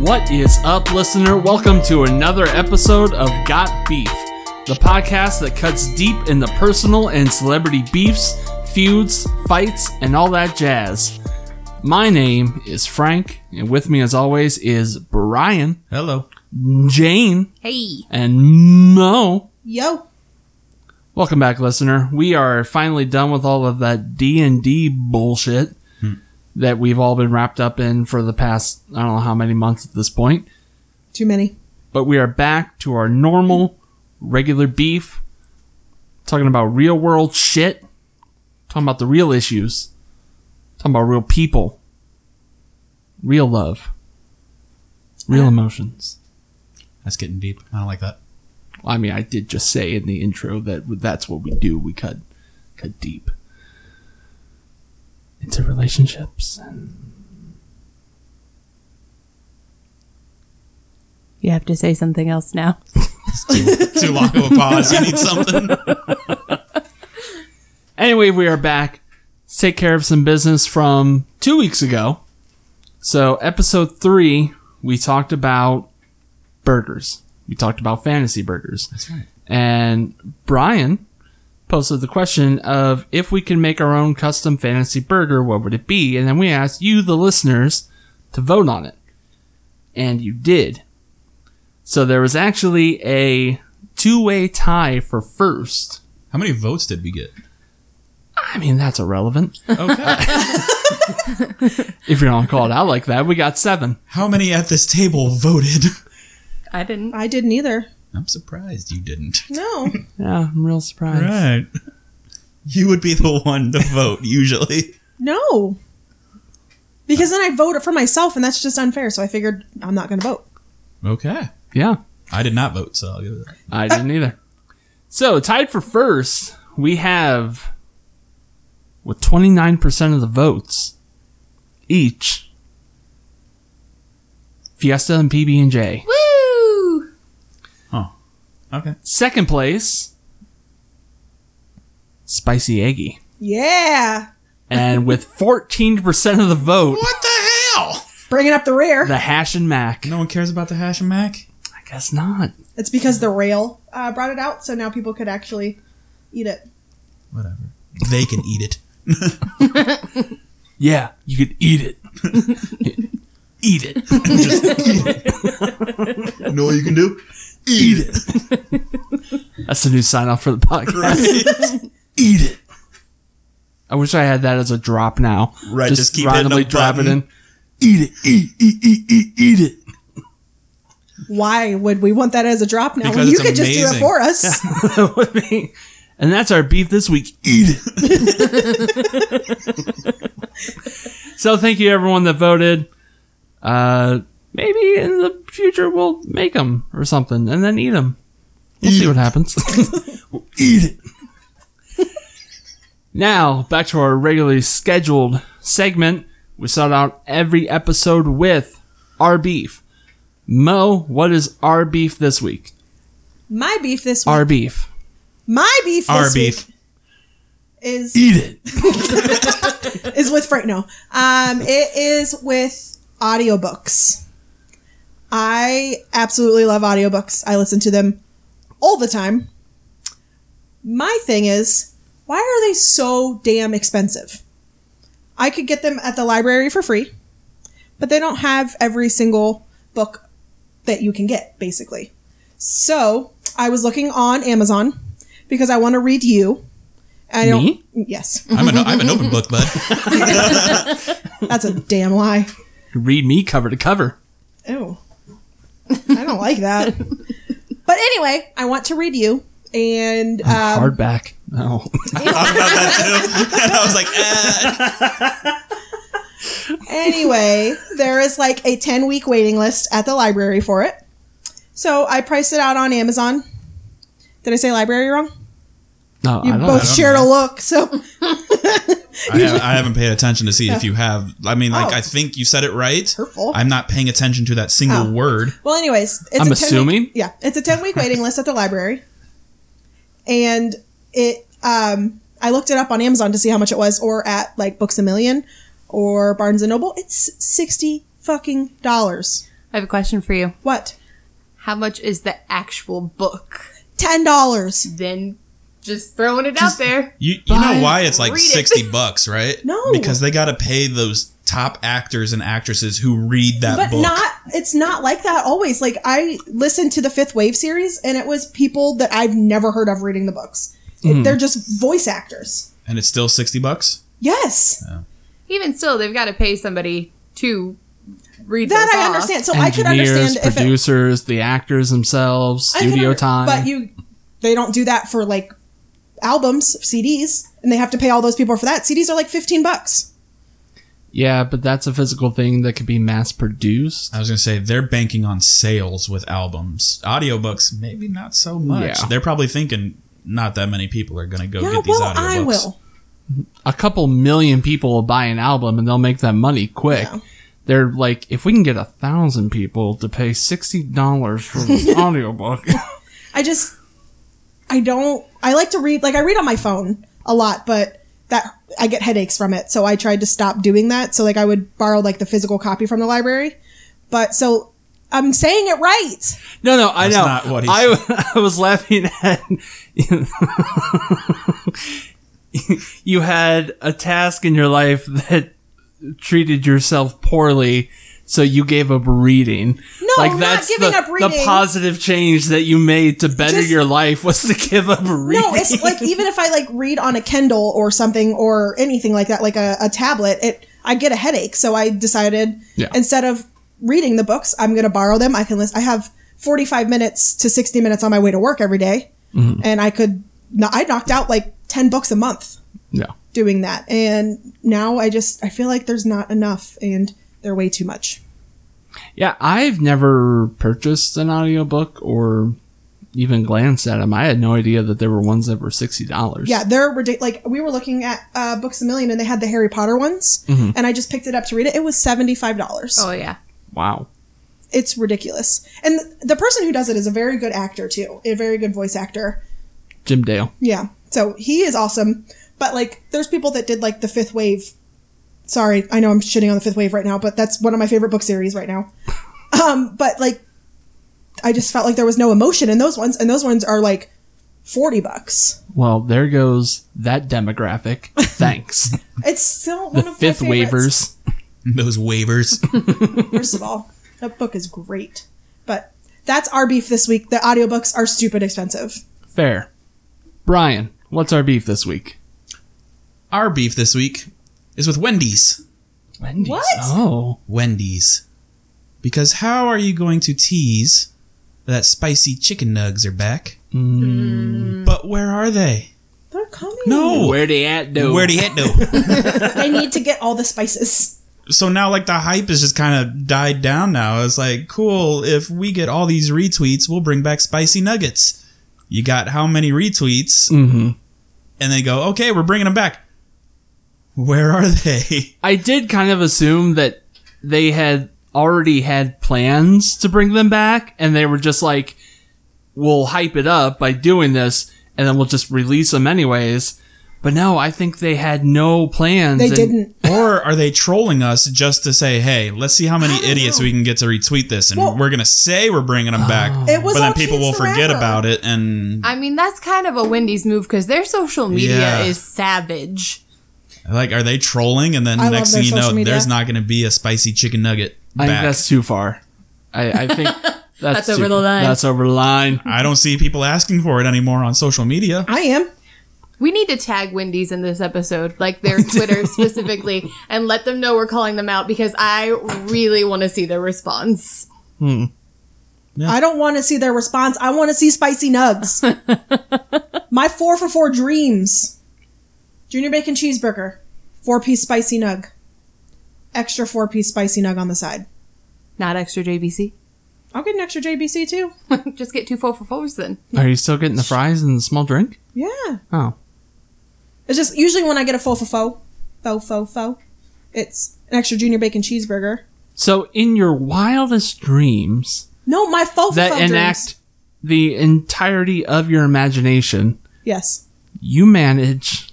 What is up, listener? Welcome to another episode of Got Beef, the podcast that cuts deep in the personal and celebrity beefs, feuds, fights, and all that jazz. My name is Frank, and with me, as always, is Brian, Hello. Jane, Hey. and Mo. Yo. Welcome back, listener. We are finally done with all of that D and D bullshit hmm. that we've all been wrapped up in for the past I don't know how many months at this point. Too many. but we are back to our normal, regular beef. Talking about real world shit. Talking about the real issues. Talking about real people. Real love. Real emotions. That's getting deep. I don't like that. I mean, I did just say in the intro that that's what we do. We cut, cut deep into relationships. And You have to say something else now. Too long of a pause. You need something. Anyway, we are back. Take care of some business from two weeks ago. So, episode three, we talked about burgers. We talked about fantasy burgers. That's right. And Brian posted the question of if we can make our own custom fantasy burger, what would it be? And then we asked you, the listeners, to vote on it. And you did. So there was actually a two way tie for first. How many votes did we get? I mean, that's irrelevant. Okay. If you're not call it out like that, we got seven. How many at this table voted? I didn't. I didn't either. I'm surprised you didn't. No. Yeah, I'm real surprised. Right. You would be the one to vote usually. no. Because then I vote for myself, and that's just unfair. So I figured I'm not going to vote. Okay. Yeah, I did not vote, so I'll give it that. I didn't either. So, tied for first, we have with 29% of the votes each Fiesta and PB&J. Woo! Oh. Okay. Second place Spicy Eggy. Yeah. And with 14% of the vote, What the hell? Bringing up the rear. the Hash and Mac. No one cares about the hash and mac? I guess not. It's because the rail uh, brought it out, so now people could actually eat it. Whatever. They can eat it. Yeah, you could eat it. eat it. You know what you can do? Eat it. That's the new sign off for the podcast. Eat it. I wish I had that as a drop now. Right, just keep randomly a drop it in. Eat it. Eat, eat, eat, eat, eat it. Why would we want that as a drop now when Because you it's could just do it for us? That would be- and that's our beef this week. Eat it. so thank you everyone that voted. Uh, maybe in the future we'll make them or something and then eat them. We'll see what happens. we'll eat it. now back to our regularly scheduled segment. We start out every episode with our beef. Mo, what is our beef this week? My beef this week. Our beef. My beef this Our week beef. is Eat it. is with Frank. No, um, it is with audiobooks. I absolutely love audiobooks. I listen to them all the time. My thing is, why are they so damn expensive? I could get them at the library for free, but they don't have every single book that you can get, basically. So I was looking on Amazon because I want to read you. I don't, Me? Yes, I'm an, I'm an open book, bud. that's a damn lie. Read me cover to cover. Ew. I don't like that. But anyway, I want to read you. And um, Hardback. No. I thought about that too. And I was like, eh. anyway, there is like a 10 week waiting list at the library for it. So I priced it out on Amazon. Did I say library wrong? No, You I don't both know. shared a look. So I, have, I haven't paid attention to see if you have. I mean, like Oh. I think you said it right. Hurtful. I'm not paying attention to that single Oh. word. Well, anyways, it's I'm a 10 assuming? Week, yeah, it's a ten week waiting list at the library, and it. Um, I looked it up on Amazon to see how much it was, or at like Books a Million, or Barnes and Noble. It's sixty fucking dollars. I have a question for you. What? How much is the actual book? Ten dollars? Then just throwing it out there. You you know Buy- why it's like read it. sixty bucks, right? No. because they got to pay those top actors and actresses who read that But book. not. It's not like that always. Like I listened to the Fifth Wave series, and it was people that I've never heard of reading the books. It- hmm. they're just voice actors. and it's still sixty bucks. Yes, Even still, they've got to pay somebody to read that those I off. understand. So I could Engineers, understand if it, producers, the actors themselves, I can studio under- time. But you, they don't do that for like albums, CDs, and they have to pay all those people for that. CDs are like fifteen bucks. yeah, but that's a physical thing that could be mass produced. I was gonna say they're banking on sales with albums. Audiobooks, maybe not so much. Yeah. They're probably thinking not that many people are gonna go Yeah, get these well, audiobooks. I will. A couple million people will buy an album and they'll make that money quick. Yeah. They're like, if we can get a thousand people to pay sixty dollars for this audiobook, I just, I don't. I like to read. Like I read on my phone a lot, but that I get headaches from it. So I tried to stop doing that. So like I would borrow like the physical copy from the library. But so I'm saying it right. No, no, I That's know. not what he I, I was laughing at. you had a task in your life that treated yourself poorly, so you gave up reading. No, not giving the, up reading. The positive change that you made to better Just- your life was to give up reading. No, it's like even if I like read on a Kindle or something or anything like that, like a, a tablet, it I get a headache. So I decided Yeah. instead of reading the books, I'm going to borrow them. I can list. I have 45 minutes to 60 minutes on my way to work every day. Mm-hmm. and I could. I knocked out like 10 books a month yeah. doing that, and now I just I feel like there's not enough, and they're way too much. Yeah, I've never purchased an audiobook or even glanced at them. I had no idea that there were ones that were sixty dollars. Yeah, they're ridiculous. Like we were looking at uh, Books a Million, and they had the Harry Potter ones, and I just picked it up to read it. It was seventy five dollars. Oh yeah. Wow. it's ridiculous. And the person who does it is a very good actor too, a very good voice actor. Jim Dale. Yeah, so he is awesome. But like, there's people that did like the Fifth Wave. Sorry, I know I'm shitting on the Fifth Wave right now, but that's one of my favorite book series right now. Um, but like, I just felt like there was no emotion in those ones, and those ones are like forty bucks. Well, there goes that demographic. Thanks. It's still the of fifth my waivers. Those waivers. First of all, that book is great. But that's our beef this week. The audiobooks are stupid expensive. Fair. Brian, what's our beef this week? Our beef this week is with Wendy's. Wendy's. What? Oh. Wendy's. Because how are you going to tease that spicy chicken nugs are back? But where are they? They're coming. No. Where they at though? Where do at hit though? they need to get all the spices. so now like the hype has just kind of died down now. It's like, cool, if we get all these retweets, we'll bring back spicy nuggets. You got how many retweets? Mm-hmm. And they go, okay, we're bringing them back. Where are they? I did kind of assume that they had already had plans to bring them back, and they were just like, "We'll hype it up by doing this, and then we'll just release them anyways." But no, I think they had no plans. They and- didn't. or are they trolling us just to say, hey, let's see how many idiots know. we can get to retweet this? And Well- we're going to say we're bringing them back. It was but then people will Chance forget Rapper. about it. And I mean, that's kind of a Wendy's move because their social media Yeah. is savage. Like, are they trolling? And then I next thing you know, media. there's not going to be a spicy chicken nugget I think that's too far. I, I think that's, That's too- over the line. That's over the line. I don't see people asking for it anymore on social media. I am. We need to tag Wendy's in this episode, like their Twitter specifically, and let them know we're calling them out because I really want hmm. to see their response. I don't want to see their response. I want to see spicy nugs. My four for four dreams. Junior bacon cheeseburger. Four piece spicy nug. Extra four piece spicy nug on the side. Not extra JBC. I'll get an extra JBC too. Just get two four for fours then. Are you still getting the fries and the small drink? Yeah. Oh, It's just usually when I get a faux for faux, Faux, faux, faux. It's an extra junior bacon cheeseburger. So, in your wildest dreams No, my faux that faux enact dreams. the entirety of your imagination, Yes. you manage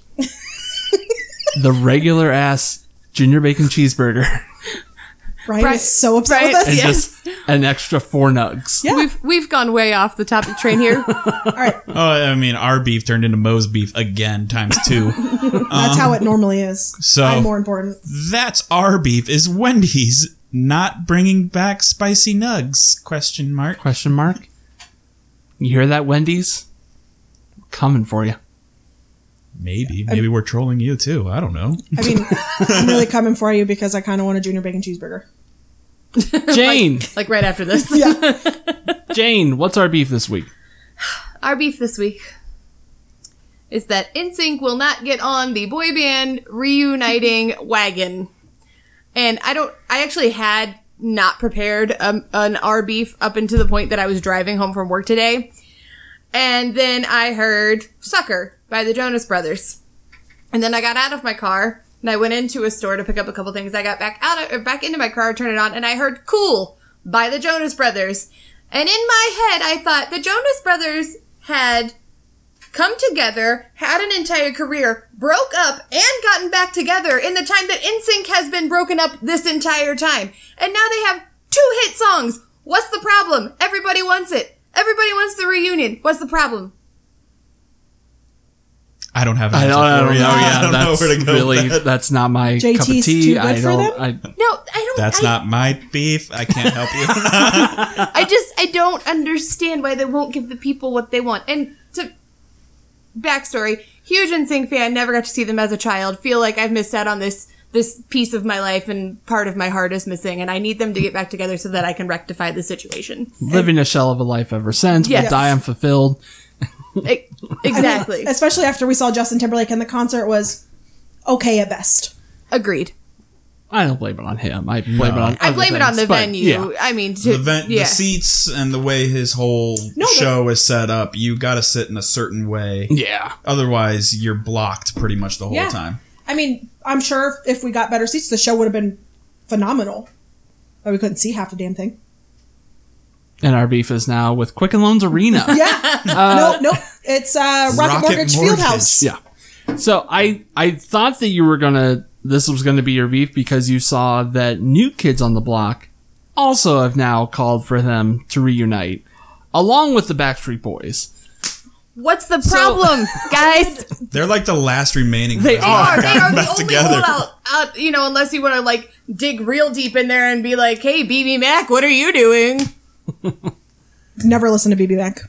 the regular ass junior bacon cheeseburger Brian Right. is so upset Right. with us. and Yes. just an extra four nugs. Yeah. We've we've gone way off the topic train here. All right. Oh, I mean, our beef turned into Mo's beef again times two. That's how it normally is. so- I'm more important. That's our beef. Is Wendy's not bringing back spicy nugs? Question mark. Question mark. You hear that, Wendy's? Coming for you. Maybe. Maybe we're trolling you too. I don't know. I mean, I'm really coming for you because I kind of want a junior bacon cheeseburger. Jane, like right after this. Yeah. Jane, what's our beef this week? Our beef this week is that NSYNC will not get on the boy band reuniting wagon. And I don't, I actually had not prepared um, an R beef up until the point that I was driving home from work today. And then I heard Sucker by the Jonas Brothers. And then I got out of my car and I went into a store to pick up a couple things. I got back out of, or back into my car, turned it on, and I heard Cool by the Jonas Brothers. And in my head, I thought the Jonas Brothers had come together, had an entire career, broke up, and gotten back together in the time that NSYNC has been broken up this entire time. And now they have two hit songs. What's the problem? Everybody wants it. Everybody wants the reunion. What's the problem? I don't have an I don't, I don't for you. know. I Yeah, don't know that's where to go. really that. that's not my JT's cup of tea. too I don't. them? I, No, I don't. That's I, not my beef. I can't help you. I just I don't understand why they won't give the people what they want. And to backstory, huge NSYNC fan, never got to see them as a child. Feel like I've missed out on this this piece of my life and part of my heart is missing and I need them to get back together so that I can rectify the situation. living a shell of a life ever since, Yes. but die unfulfilled. Exactly. Especially after we saw Justin Timberlake and the concert was okay at best. Agreed. I don't blame it on him. I blame it on. I other blame it on the venue. Yeah. I mean, to, the, vent, yeah. the seats and the way his whole No, the- show is set up, you got to sit in a certain way. Yeah. Otherwise, you're blocked pretty much the whole Yeah. time. I mean, I'm sure if we got better seats, the show would have been phenomenal. But we couldn't see half the damn thing. And our beef is now with Quicken Loans Arena. Yeah. Uh, no, no. It's uh, Rocket, Rocket Mortgage, Mortgage. Fieldhouse. Yeah. So I I thought that you were gonna this was gonna be your beef because you saw that New Kids on the Block also have now called for them to reunite, along with the Backstreet Boys. What's the problem, guys? They're like the last remaining. They ones They are. are, they are the back only together. holdout out, you know, unless you want to like dig real deep in there and be like, hey, BBMak, what are you doing? Never listen to BBMak.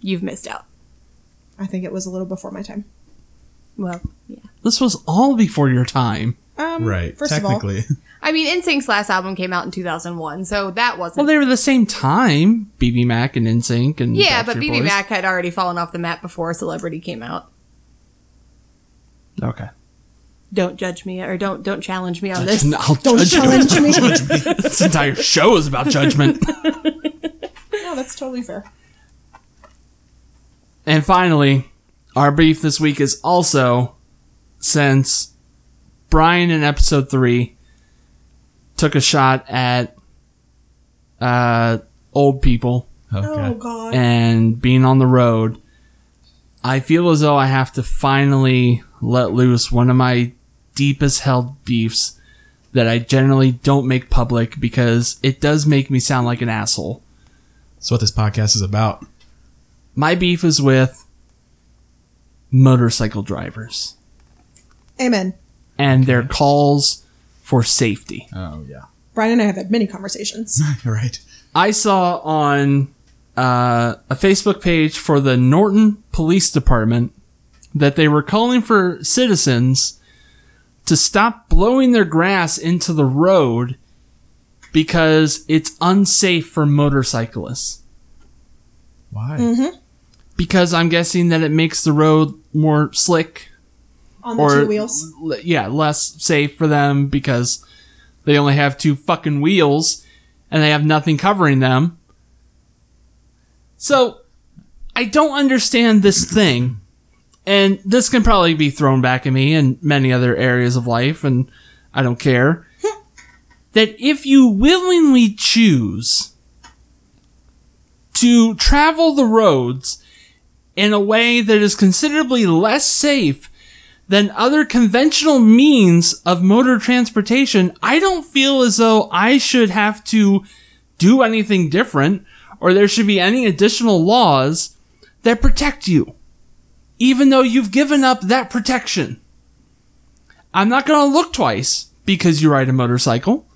You've missed out. I think it was a little before my time. Well, yeah. This was all before your time. Um, Right. First of all. I mean, NSYNC's last album came out in 2001, so that wasn't. Well, they were the same time. BBMak and NSYNC and yeah, but BB Boys. Mac had already fallen off the map before Celebrity came out. Okay. Don't judge me or don't don't challenge me on this. I'll don't judge you. challenge me. This entire show is about judgment. no, that's totally fair. And finally, our beef this week is also since Brian in episode three took a shot at uh, old people Oh God. and being on the road, I feel as though I have to finally let loose one of my deepest held beefs that I generally don't make public because it does make me sound like an asshole. That's what this podcast is about. My beef is with motorcycle drivers Amen. and their calls for safety. Oh yeah. Brian and I have had many conversations. right. I saw on uh, a Facebook page for the Norton Police Department that they were calling for citizens to stop blowing their grass into the road because it's unsafe for motorcyclists. Why? Because I'm guessing that it makes the road more slick on the or two wheels. l- yeah, less safe for them because they only have two fucking wheels and they have nothing covering them. So I don't understand this thing and this can probably be thrown back at me in many other areas of life, and I don't care. that if you willingly choose to travel the roads in a way that is considerably less safe than other conventional means of motor transportation, I don't feel as though I should have to do anything different or there should be any additional laws that protect you, even though you've given up that protection. I'm not going to look twice because you ride a motorcycle,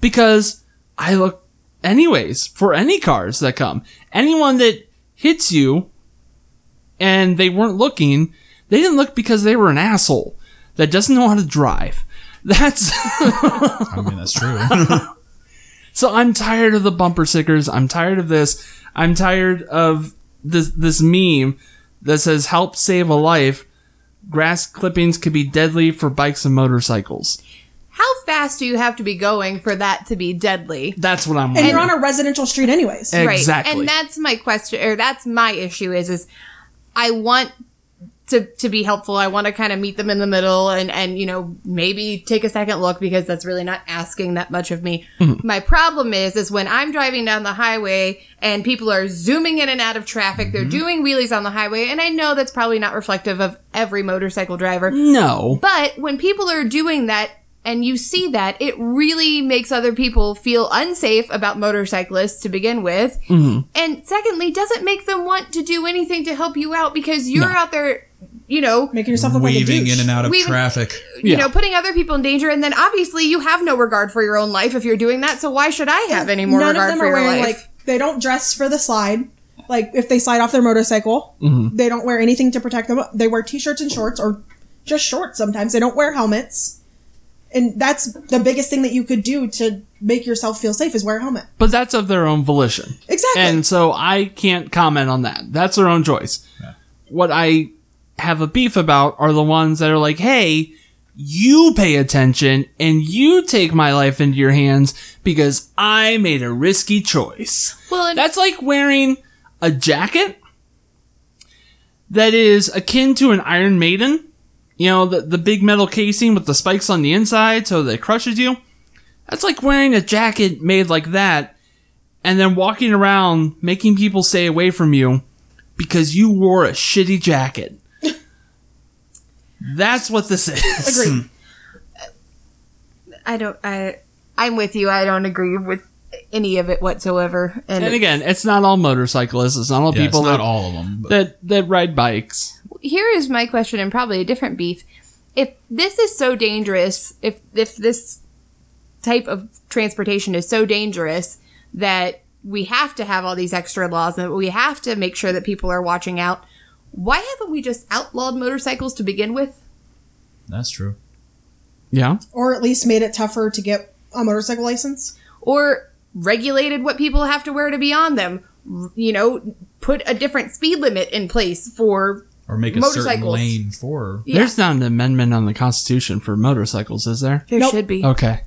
because I look anyways for any cars that come. Anyone that hits you and they weren't looking, they didn't look because they were an asshole that doesn't know how to drive. That's I mean, that's true. so I'm tired of the bumper stickers. I'm tired of this. I'm tired of this this meme that says help save a life. Grass clippings could be deadly for bikes and motorcycles. How fast do you have to be going for that to be deadly? That's what I'm And wondering. you're on a residential street, anyways. Exactly. Right. And that's my question or that's my issue is is I want to to be helpful. I want to kind of meet them in the middle and and you know maybe take a second look because that's really not asking that much of me. Mm-hmm. My problem is is when I'm driving down the highway and people are zooming in and out of traffic, they're mm-hmm. doing wheelies on the highway and I know that's probably not reflective of every motorcycle driver. no. But when people are doing that and you see that, it really makes other people feel unsafe about motorcyclists to begin with. And secondly, doesn't make them want to do anything to help you out because you're out there, you know, Making yourself look like a Weaving douche. in and out of Weaving- traffic. you Yeah. know, putting other people in danger. And then obviously you have no regard for your own life if you're doing that. So why should I have any more None of regard them for are your wearing life? like they don't dress for the slide. Like if they slide off their motorcycle, Mm-hmm. they don't wear anything to protect them. They wear t-shirts and shorts, or just shorts. Sometimes they don't wear helmets, and that's the biggest thing that you could do to make yourself feel safe is wear a helmet. But that's of their own volition. Exactly. And so I can't comment on that. That's their own choice. What I have a beef about are the ones that are like, hey, you pay attention and you take my life into your hands because I made a risky choice. well, and That's like wearing a jacket that is akin to an Iron Maiden. You know, the, the big metal casing with the spikes on the inside so that it crushes you. That's like wearing a jacket made like that and then walking around making people stay away from you because you wore a shitty jacket. That's what this is. Agreed. I don't, I, I'm with you. I don't agree with any of it whatsoever. And, And again, it's not all motorcyclists. It's not all Yeah, people it's not that, all of them. But that that ride bikes. Here is my question and probably a different beef. If this is so dangerous, if if this type of transportation is so dangerous that we have to have all these extra laws and we have to make sure that people are watching out, why haven't we just outlawed motorcycles to begin with? that's true. Yeah. or at least made it tougher to get a motorcycle license. Or regulated what people have to wear to be on them? You know, put a different speed limit in place for Or make a certain Motorcycles. lane for. Yeah. There's not an amendment on the Constitution for motorcycles, is there? there Nope. should be. Okay.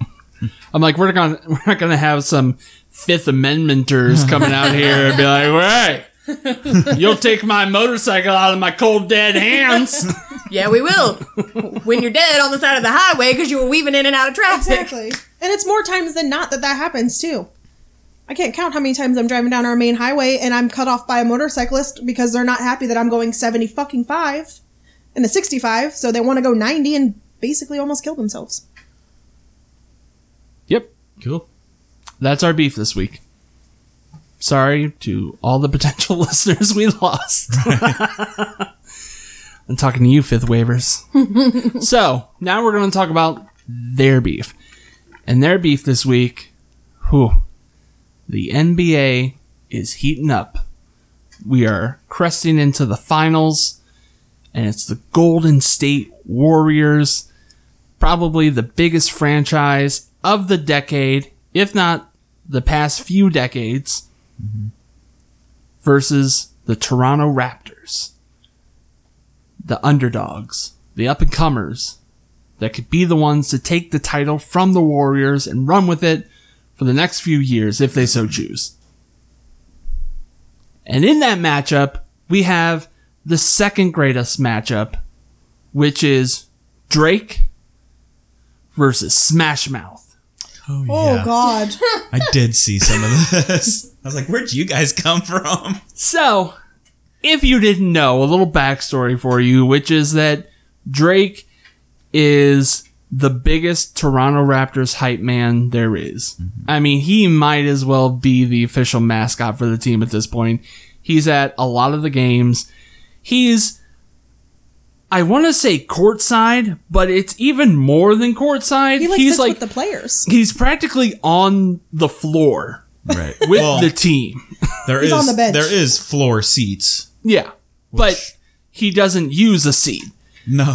I'm like, we're gonna we're not gonna have some Fifth Amendmenters coming out here and be like, "Hey, you'll take my motorcycle out of my cold dead hands." Yeah, we will. when you're dead on the side of the highway because you were weaving in and out of traffic. Exactly. And it's more times than not that that happens too. I can't count how many times I'm driving down our main highway and I'm cut off by a motorcyclist because they're not happy that I'm going 70 fucking 5 and a 65, so they want to go 90 and basically almost kill themselves. yep, Cool. that's our beef this week. Sorry to all the potential listeners we lost. I'm talking to you, fifth waivers. so now we're going to talk about their beef, and their beef this week. Whew, the NBA is heating up. We are cresting into the finals, and it's the Golden State Warriors, probably the biggest franchise of the decade, if not the past few decades, versus the Toronto Raptors, the underdogs, the up and comers that could be the ones to take the title from the Warriors and run with it for the next few years if they so choose. And in that matchup, we have the second greatest matchup, which is Drake versus Smash Mouth. Oh, Oh yeah. God. I did see some of this. I was like, where'd you guys come from? So, if you didn't know, a little backstory for you, which is that Drake is the biggest Toronto Raptors hype man there is. Mm-hmm. I mean, he might as well be the official mascot for the team at this point. He's at a lot of the games. He's I want to say courtside, but it's even more than courtside. He like he's like with the players. he's practically on the floor Right. with well, the team. there He's is on the bench. there is floor seats. Yeah. But he doesn't use a seat. No.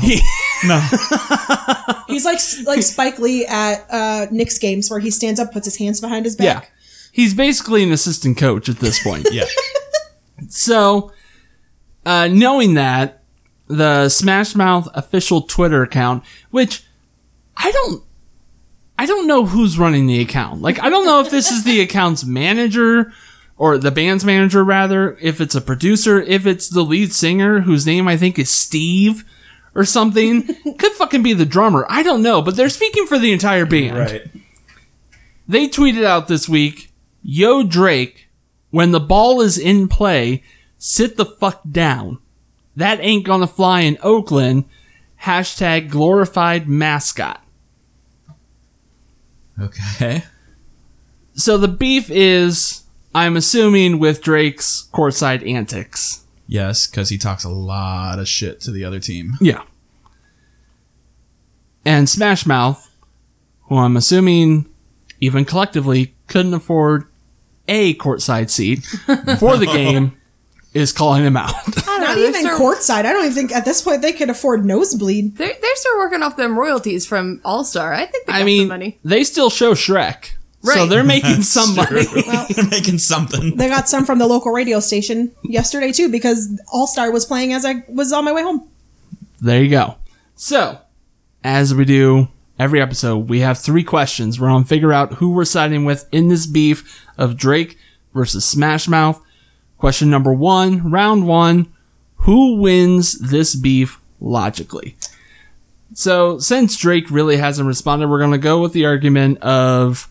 no. He's like like Spike Lee at uh, Knicks games where he stands up, puts his hands behind his back. Yeah. back. He's basically an assistant coach at this point. Yeah. so, uh, knowing that, the Smash Mouth official Twitter account, which I don't, I don't know who's running the account. Like, I don't know if this is the account's manager or the band's manager, rather, if it's a producer, if it's the lead singer whose name I think is Steve or something. Could fucking be the drummer. I don't know, but they're speaking for the entire band. Right. They tweeted out this week, Yo Drake, when the ball is in play, sit the fuck down. That ain't gonna fly in Oakland. Hashtag glorified mascot. Okay. So the beef is, I'm assuming, with Drake's courtside antics. Yes, because he talks a lot of shit to the other team. Yeah. And Smash Mouth, who I'm assuming, even collectively, couldn't afford a courtside seat for the game, is calling him out. I don't Not. They're even still, courtside. I don't even think at this point they could afford nosebleed. they're, they're still working off them royalties from All Star. I think they got I mean, some money. they still show Shrek. So they're making some money. They're making something. They got some from the local radio station yesterday too because All Star was playing as I was on my way home. There you go. So, as we do every episode, we have three questions. We're going to figure out who we're siding with in this beef of Drake versus Smash Mouth. Question number one, round one. Who wins this beef logically? So, since Drake really hasn't responded, we're going to go with the argument of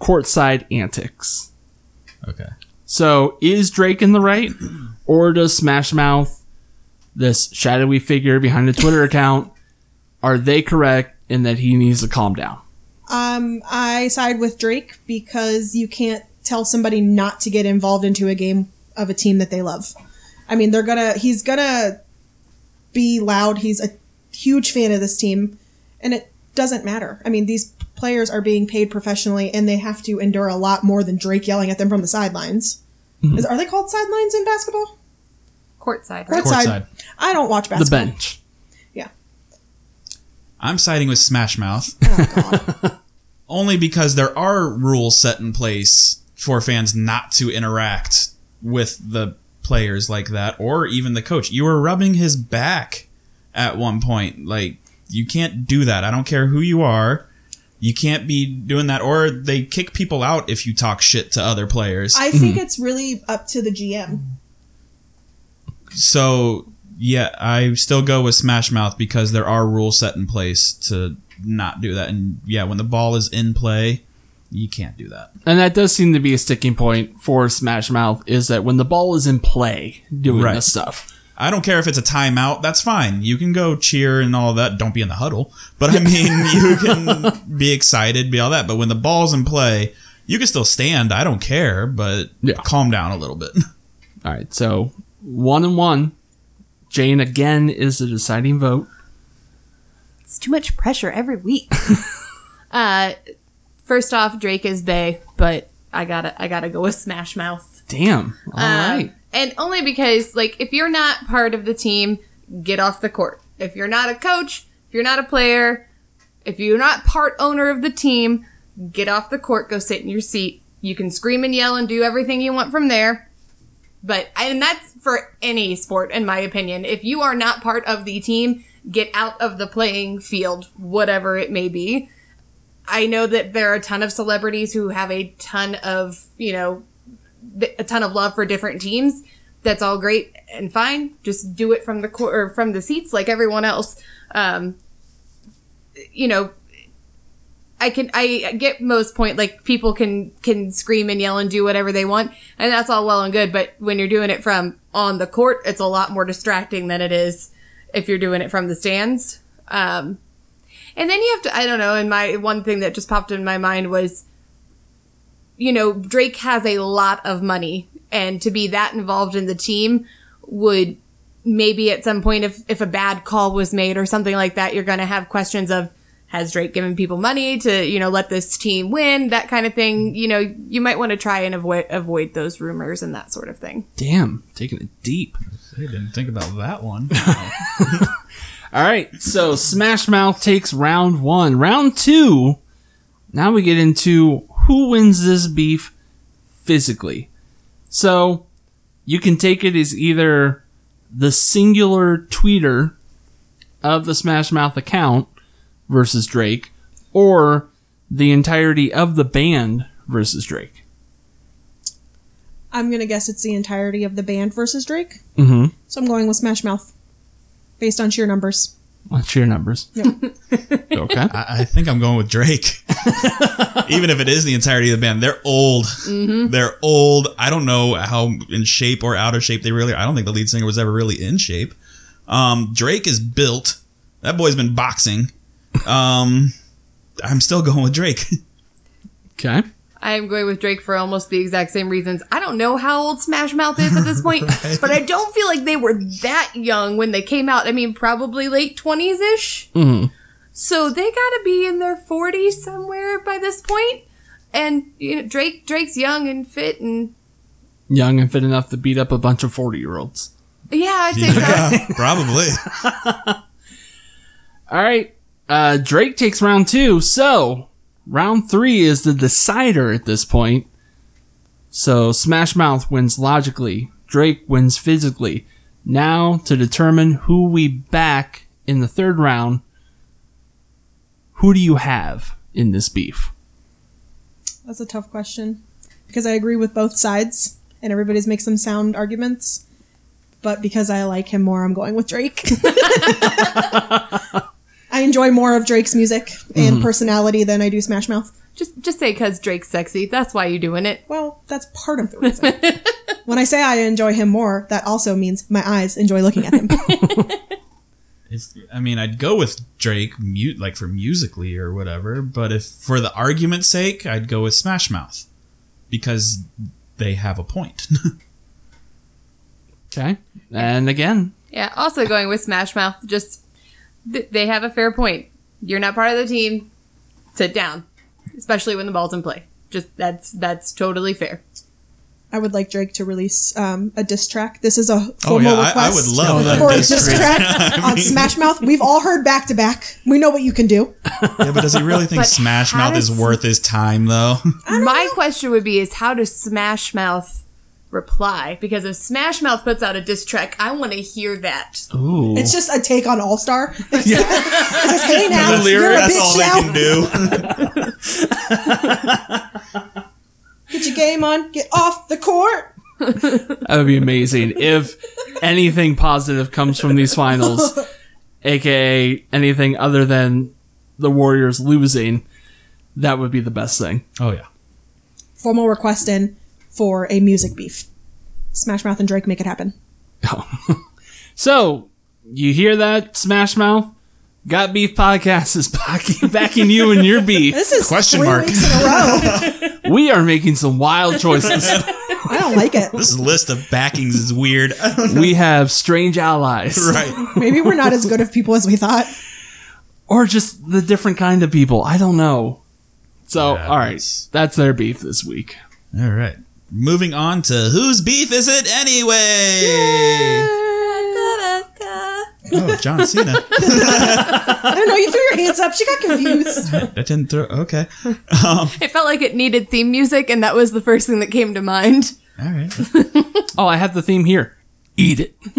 courtside antics. Okay. So is Drake in the right, or does Smash Mouth, this shadowy figure behind the Twitter account, are they correct in that he needs to calm down? Um, I side with Drake because you can't tell somebody not to get involved into a game of a team that they love. I mean, they're gonna, he's gonna be loud. He's a huge fan of this team, and it doesn't matter. I mean, these players are being paid professionally, and they have to endure a lot more than Drake yelling at them from the sidelines. Mm-hmm. Is, are they called sidelines in basketball? Courtside. Right? Courtside. Courtside. I don't watch basketball. The bench. Yeah. I'm siding with Smash Mouth Oh, God. only because there are rules set in place for fans not to interact with the players like that or even the coach. You were rubbing his back at one point. Like you can't do that. I don't care who you are. You can't be doing that or they kick people out if you talk shit to other players. I think mm-hmm. it's really up to the GM. so yeah, I still go with Smash Mouth because there are rules set in place to not do that. And yeah, when the ball is in play, you can't do that. And that does seem to be a sticking point for Smash Mouth is that when the ball is in play doing Right. this stuff. I don't care if it's a timeout. That's fine. You can go cheer and all that. Don't be in the huddle. But I mean, you can be excited, be all that. But when the ball's in play, you can still stand. I don't care, but Yeah. calm down a little bit. All right, so one and one. Jane again is the deciding vote. It's too much pressure every week. uh, first off, Drake is Bay, but I gotta I gotta go with Smash Mouth. Damn. All right. And only because, like, if you're not part of the team, get off the court. If you're not a coach, if you're not a player, if you're not part owner of the team, get off the court, go sit in your seat. You can scream and yell and do everything you want from there. But, and that's for any sport, in my opinion. If you are not part of the team, get out of the playing field, whatever it may be. I know that there are a ton of celebrities who have a ton of, you know, a ton of love for different teams. that's all great and fine. Just do it from the or from the seats like everyone else. Um, you know, I can I get most point like people can can scream and yell and do whatever they want and that's all well and good but when you're doing it from on the court it's a lot more distracting than it is if you're doing it from the stands um and then you have to I don't know and my one thing that just popped in my mind was you know Drake has a lot of money and to be that involved in the team would maybe at some point if if a bad call was made or something like that you're going to have questions of has Drake given people money to, you know, let this team win, that kind of thing. You know, you might want to try and avoid avoid those rumors and that sort of thing. Damn, taking it deep. I didn't think about that one. All right, so Smash Mouth takes round one. Round two, now we get into who wins this beef physically. So you can take it as either the singular tweeter of the Smash Mouth account versus Drake, or the entirety of the band versus Drake. I'm gonna guess it's the entirety of the band versus Drake. Mm-hmm. So I'm going with Smash Mouth, based on sheer numbers. What's your numbers? okay. I, I think I'm going with Drake. Even if it is the entirety of the band, they're old. They're old. I don't know how in shape or out of shape they really are. I don't think the lead singer was ever really in shape. Um, Drake is built. That boy's been boxing. Um, I'm still going with Drake. Okay. I am going with Drake for almost the exact same reasons. I don't know how old Smash Mouth is at this point, but I don't feel like they were that young when they came out. I mean, probably late 20s ish. Mm-hmm. So they gotta be in their 40s somewhere by this point. And you know, Drake Drake's young and fit and Young and fit enough to beat up a bunch of 40 year olds. yeah, I'd say so. yeah, probably. All right. Uh, Drake takes round two. So round three is the decider at this point. So Smash Mouth wins logically. Drake wins physically. Now to determine who we back in the third round. Who do you have in this beef? That's a tough question because I agree with both sides, and everybody's makes some sound arguments. But because I like him more, I'm going with Drake. I enjoy more of Drake's music and mm-hmm. personality than I do Smash Mouth. Just just say cause Drake's sexy. That's why you're doing it. Well, that's part of the reason. when I say I enjoy him more, that also means my eyes enjoy looking at him. If I mean, I'd go with Drake, mute like for musically or whatever. But if for the argument's sake, I'd go with Smash Mouth because they have a point. Okay. And again, Yeah, also going with Smash Mouth. Just th- they have a fair point. You're not part of the team. Sit down, especially when the ball's in play. Just that's that's totally fair. I would like Drake to release um, a diss track. This is a oh formal yeah, I, I would request love that. for a diss diss track. track on Smash Mouth. We've all heard back to back. We know what you can do. Yeah, but does he really think But Smash how Mouth is worth his time though? My question would be: Is how does Smash Mouth reply? Because if Smash Mouth puts out a diss track, I want to hear that. ooh. It's just a take on All Star. It's just, hey now, The you're a lyrics, That's all bitch they can do. Get your game on. Get off the court. That would be amazing if anything positive comes from these finals, aka anything other than the Warriors losing. That would be the best thing. oh yeah. Formal request in for a music beef. Smash Mouth and Drake make it happen. So you hear that, Smash Mouth? Got Beef Podcast is backing, backing you and your beef. This is Question three mark. weeks in a row. We are making some wild choices. I don't like it. This list of backings is weird. we have strange allies, right. Maybe we're not as good of people as we thought. or just the different kind of people. I don't know. So, Yeah, all right, it's- that's their beef this week. All right. Moving on to whose beef is it anyway? Oh, John Cena. I don't know. You threw your hands up. She got confused. that didn't throw. Okay. Um, it felt like it needed theme music, and that was the first thing that came to mind. All right. Oh, I have the theme here. Eat it.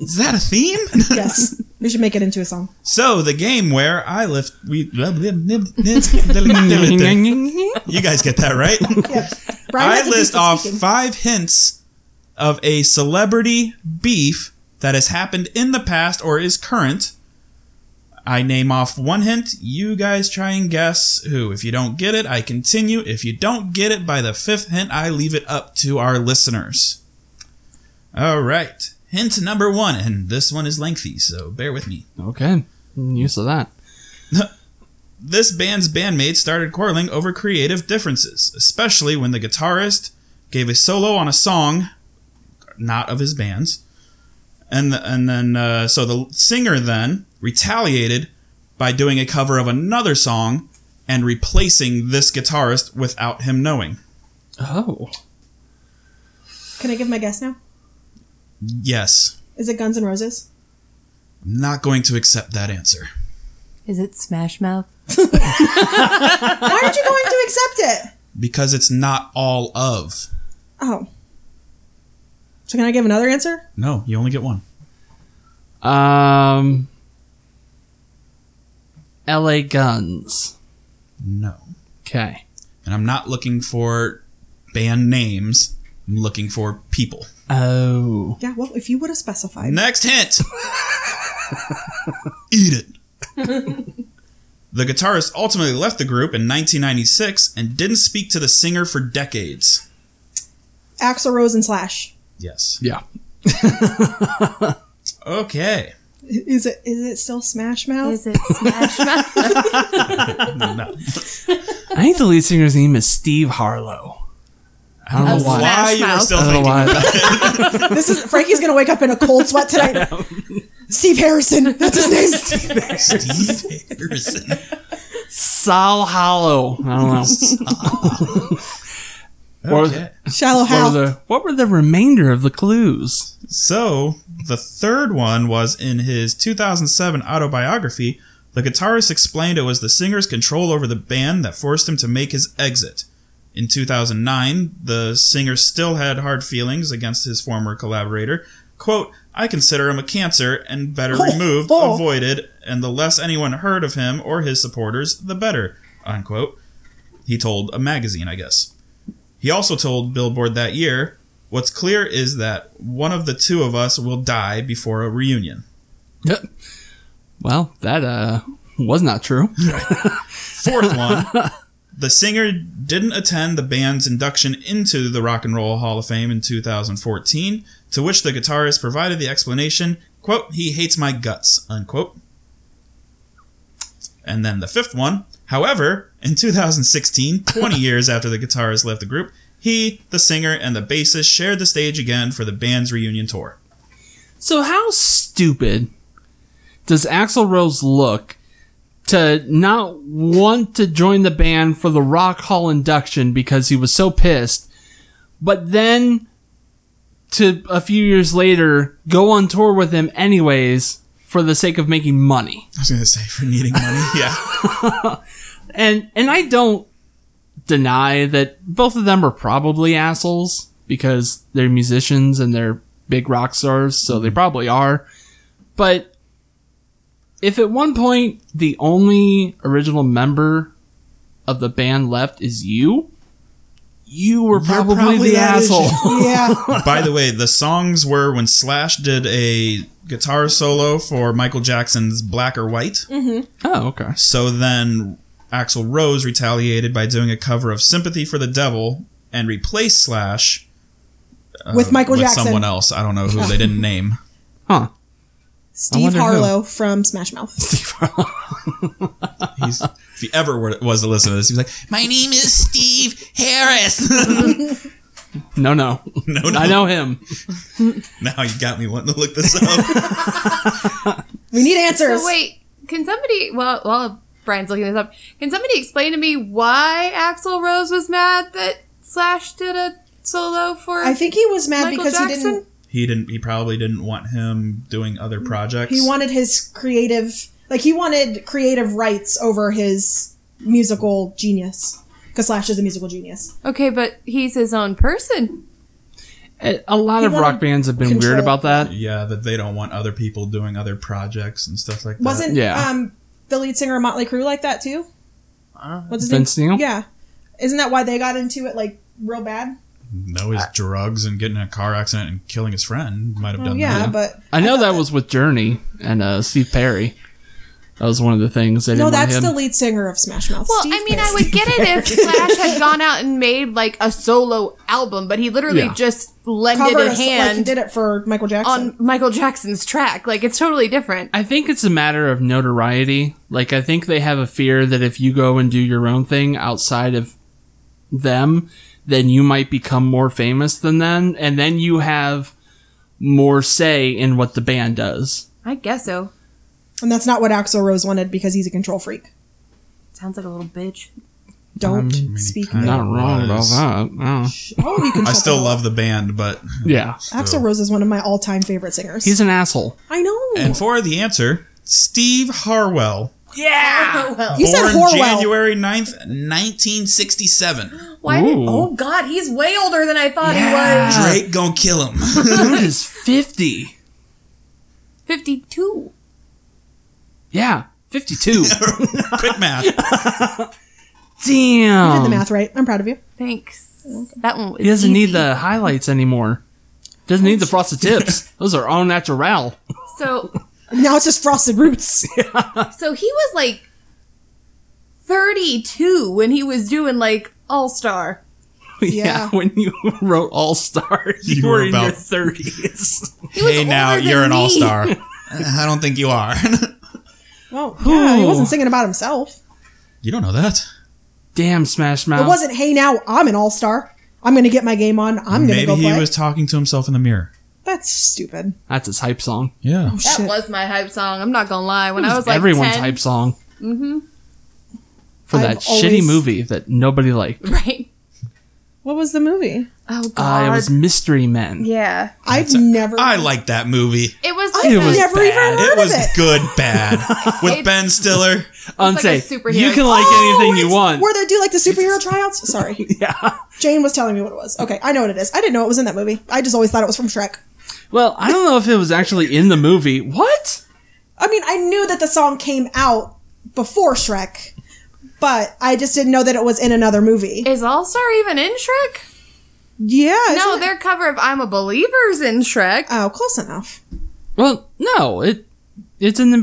Is that a theme? Yes, we should make it into a song. so the game where I lift we you guys get that right? Yep. Brian I list off weekend. five hints of a celebrity beef that has happened in the past or is current. I name off one hint. You guys try and guess who. If you don't get it, I continue. If you don't get it by the fifth hint, I leave it up to our listeners. All right. Hint number one, and this one is lengthy, so bear with me. Okay. I'm used to that. This band's bandmates started quarreling over creative differences, especially when the guitarist gave a solo on a song, not of his band's, and the, and then uh, so the singer then retaliated by doing a cover of another song and replacing this guitarist without him knowing. Oh. Can I give my guess now? Yes, Is it Guns N' Roses? I'm not going to accept that answer Is it Smash Mouth? Why aren't you going to accept it? because it's not all of. Oh. So can I give another answer? No, you only get one. Um. L.A. Guns. No. Okay. And I'm not looking for band names. I'm looking for people. Oh. Yeah, well, if you would have specified. Next hint. Eat it. the guitarist ultimately left the group in 1996 and didn't speak to the singer for decades. Axl Rose and Slash. Yes. Yeah. Okay. Is it is it still Smash Mouth? Is it Smash Mouth? No. I think the lead singer's name is Steve Harlow. I don't know why. Smash Why you were still I don't know why. this is Frankie's gonna wake up in a cold sweat tonight. Steve Harrison. That's his name. Steve Harrison. Sal Hollow. I don't know. Or- Okay. Shallow What Hal. the What were the remainder of the clues? So, the third one was in his 2007 autobiography. The guitarist explained it was the singer's control over the band that forced him to make his exit. In 2009, the singer still had hard feelings against his former collaborator. Quote, I consider him a cancer and better Oh, removed, oh. avoided, and the less anyone heard of him or his supporters, the better. Unquote. He told a magazine, I guess. He also told Billboard that year, What's clear is that one of the two of us will die before a reunion. Yep. Well, that uh was not true. Fourth one, the singer didn't attend the band's induction into the Rock and Roll Hall of Fame in 2014, to which the guitarist provided the explanation, quote, he hates my guts, unquote. And then the fifth one, however, in 2016, 20 years after the guitarist left the group, he, the singer, and the bassist shared the stage again for the band's reunion tour. So how stupid does Axl Rose look to not want to join the band for the Rock Hall induction because he was so pissed, but then to a few years later go on tour with him anyways for the sake of making money? I was going to say, for needing money. yeah. And and I don't deny that both of them are probably assholes because they're musicians and they're big rock stars, so they mm-hmm. probably are. But if at one point the only original member of the band left is you, you were probably, probably the asshole. issue. Yeah. By the way, the songs were when Slash did a guitar solo for Michael Jackson's Black or White. Mm-hmm. oh, okay. So then Axl Rose retaliated by doing a cover of Sympathy for the Devil and replaced Slash With uh, Michael with Jackson. someone else. I don't know who they didn't name. Huh. Steve wonder who. Harlow from Smash Mouth. Steve Harlow. He's, if he ever were, was to listen to this, he's like, "My name is Steve Harris." No, no. no, no, I know him. Now you got me wanting to look this up. We need answers. so wait, can somebody? Well, while Brian's looking this up, can somebody explain to me why Axl Rose was mad that Slash did a solo for? I think he was mad Michael because he didn't. He didn't. He probably didn't want him doing other projects. He wanted his creative, like he wanted creative rights over his musical genius. Because Slash is a musical genius. Okay, but he's his own person. A a lot He of rock bands have been weird about that. Yeah, that they don't want other people doing other projects and stuff like that. Wasn't Yeah. um the lead singer of Motley Crue like that too? What's his Vince name? Neil? Yeah. Isn't that why they got into it like real bad? Know his drugs and getting in a car accident and killing his friend. Might have Well, done yeah, that. but I know thought that was with Journey and uh, Steve Perry. That was one of the things. They no, didn't that's him. the lead singer of Smash Mouth. Well, Steve I mean, I would get it if Slash had gone out and made like a solo album, but he literally Yeah. just lended covered a us like he hand did it for Michael Jackson. on Michael Jackson's track. Like it's totally different. I think it's a matter of notoriety. Like I think they have a fear that if you go and do your own thing outside of them, then you might become more famous than them, and then you have more say in what the band does. I guess so. and that's not what Axl Rose wanted because he's a control freak. Sounds like a little bitch. Don't mean, he speak. kinda Not wrong about was. that. No. Oh, you can. I still love the band, but Yeah, Axl Rose is one of my all-time favorite singers. he's an asshole. I know. and for the answer, Steve Harwell, Yeah. you said born Horwell. January 9th, 1967. Why did? Ooh. Oh God, he's way older than I thought Yeah. he was. Drake gonna kill him. Dude is fifty. Fifty-two. Yeah, fifty-two. Quick math. Damn. You did the math right. I'm proud of you. Thanks. That one. Was He doesn't need easy. the highlights anymore. Doesn't need the frosted tips. Those are all natural. So, Now it's just frosted roots. so he was like thirty-two when he was doing like All Star. yeah. Yeah. when you wrote All Star, you, You were, were in about- your thirties. He was hey, now older you're an me. all star. Uh, I don't think you are. Well, yeah, he wasn't singing about himself. you don't know that. Damn, Smash Mouth. It wasn't, hey, now I'm an all star. I'm going to get my game on. I'm going to go. Maybe go he play. was talking to himself in the mirror. That's stupid. That's his hype song. Yeah. That Shit. was my hype song. I'm not gonna lie. When It I was was like everyone's 10, hype song. Mm-hmm. For I've that shitty movie that nobody liked. right? What was the movie? Oh Uh, God. it was Mystery Men. yeah. I've never. I like that movie. It was. I've Like It was never bad. even heard It was of it. good bad. With It's- Ben Stiller. Unsafe. like superhero you can song. like anything you want. Where they do like the superhero tryouts? Sorry. yeah. Jane was telling me what it was. Okay, I know what it is. I didn't know it was in that movie. I just always thought it was from Shrek. Well, I don't know if it was actually in the movie. What? I mean, I knew that the song came out before Shrek, but I just didn't know that it was in another movie. Is All Star even in Shrek? yeah. No, it? their cover of "I'm a Believer's" in Shrek. Oh, close enough. Well, no. It it's in the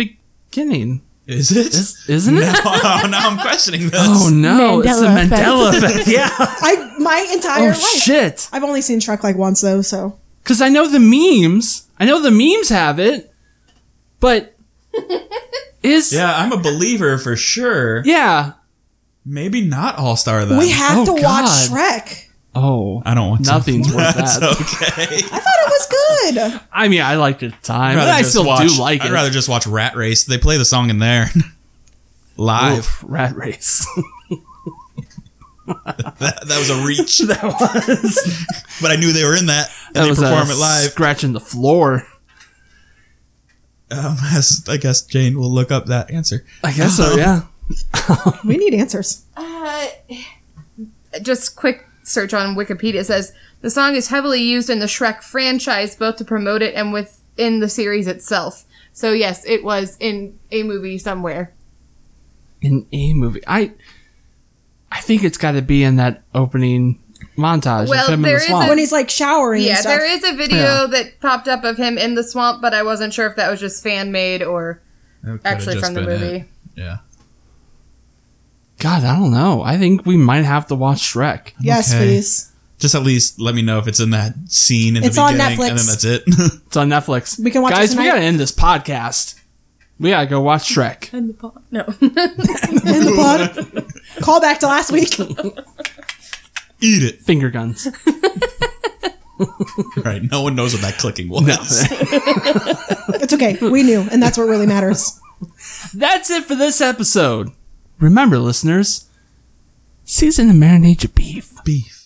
beginning, Is it? Is, isn't it? now, now I'm questioning this. Oh no! it's the Mandela effect. Effect. Yeah. I my entire oh life. shit! I've only seen Shrek like once though, so Because I know the memes. I know the memes have it, but is Yeah, I'm a believer for sure. yeah. Maybe not All Star though. we have Oh, to watch God. Shrek. Oh, I don't want to. Nothing's worth That's that. okay. I thought it was good. I mean, I liked it at the time. I'd but I just still watch, do like it. I'd it. rather just watch Rat Race. They play the song in there. Live. Oof, rat race. That, that was a reach. that was but I knew they were in that. And that they was perform a it live. scratching the floor. Um, as- I guess Jane will look up that answer. I guess so. Yeah. We need answers. Uh, just quick search on Wikipedia says the song is heavily used in the Shrek franchise, both to promote it and within the series itself. So yes, it was in a movie somewhere. In a movie, I I think it's got to be in that opening montage Well, of him in there the is swamp. When he's like showering Yeah, and stuff. there is a video Yeah. that popped up of him in the swamp, but I wasn't sure if that was just fan made or actually from the movie. it. Yeah. God, I don't know. I think we might have to watch Shrek. yes, Okay. please. Just at least let me know if it's in that scene in It's the on beginning, Netflix. and then that's it. It's on Netflix. We can watch it Guys, we gotta end this podcast. We gotta go watch Shrek. In the pot. No. In the pod. Call back to last week. Eat it. Finger guns. Right. No one knows what that clicking was. It's okay. We knew, and that's what really matters. That's it for this episode. Remember, listeners, season and marinate your beef. Beef.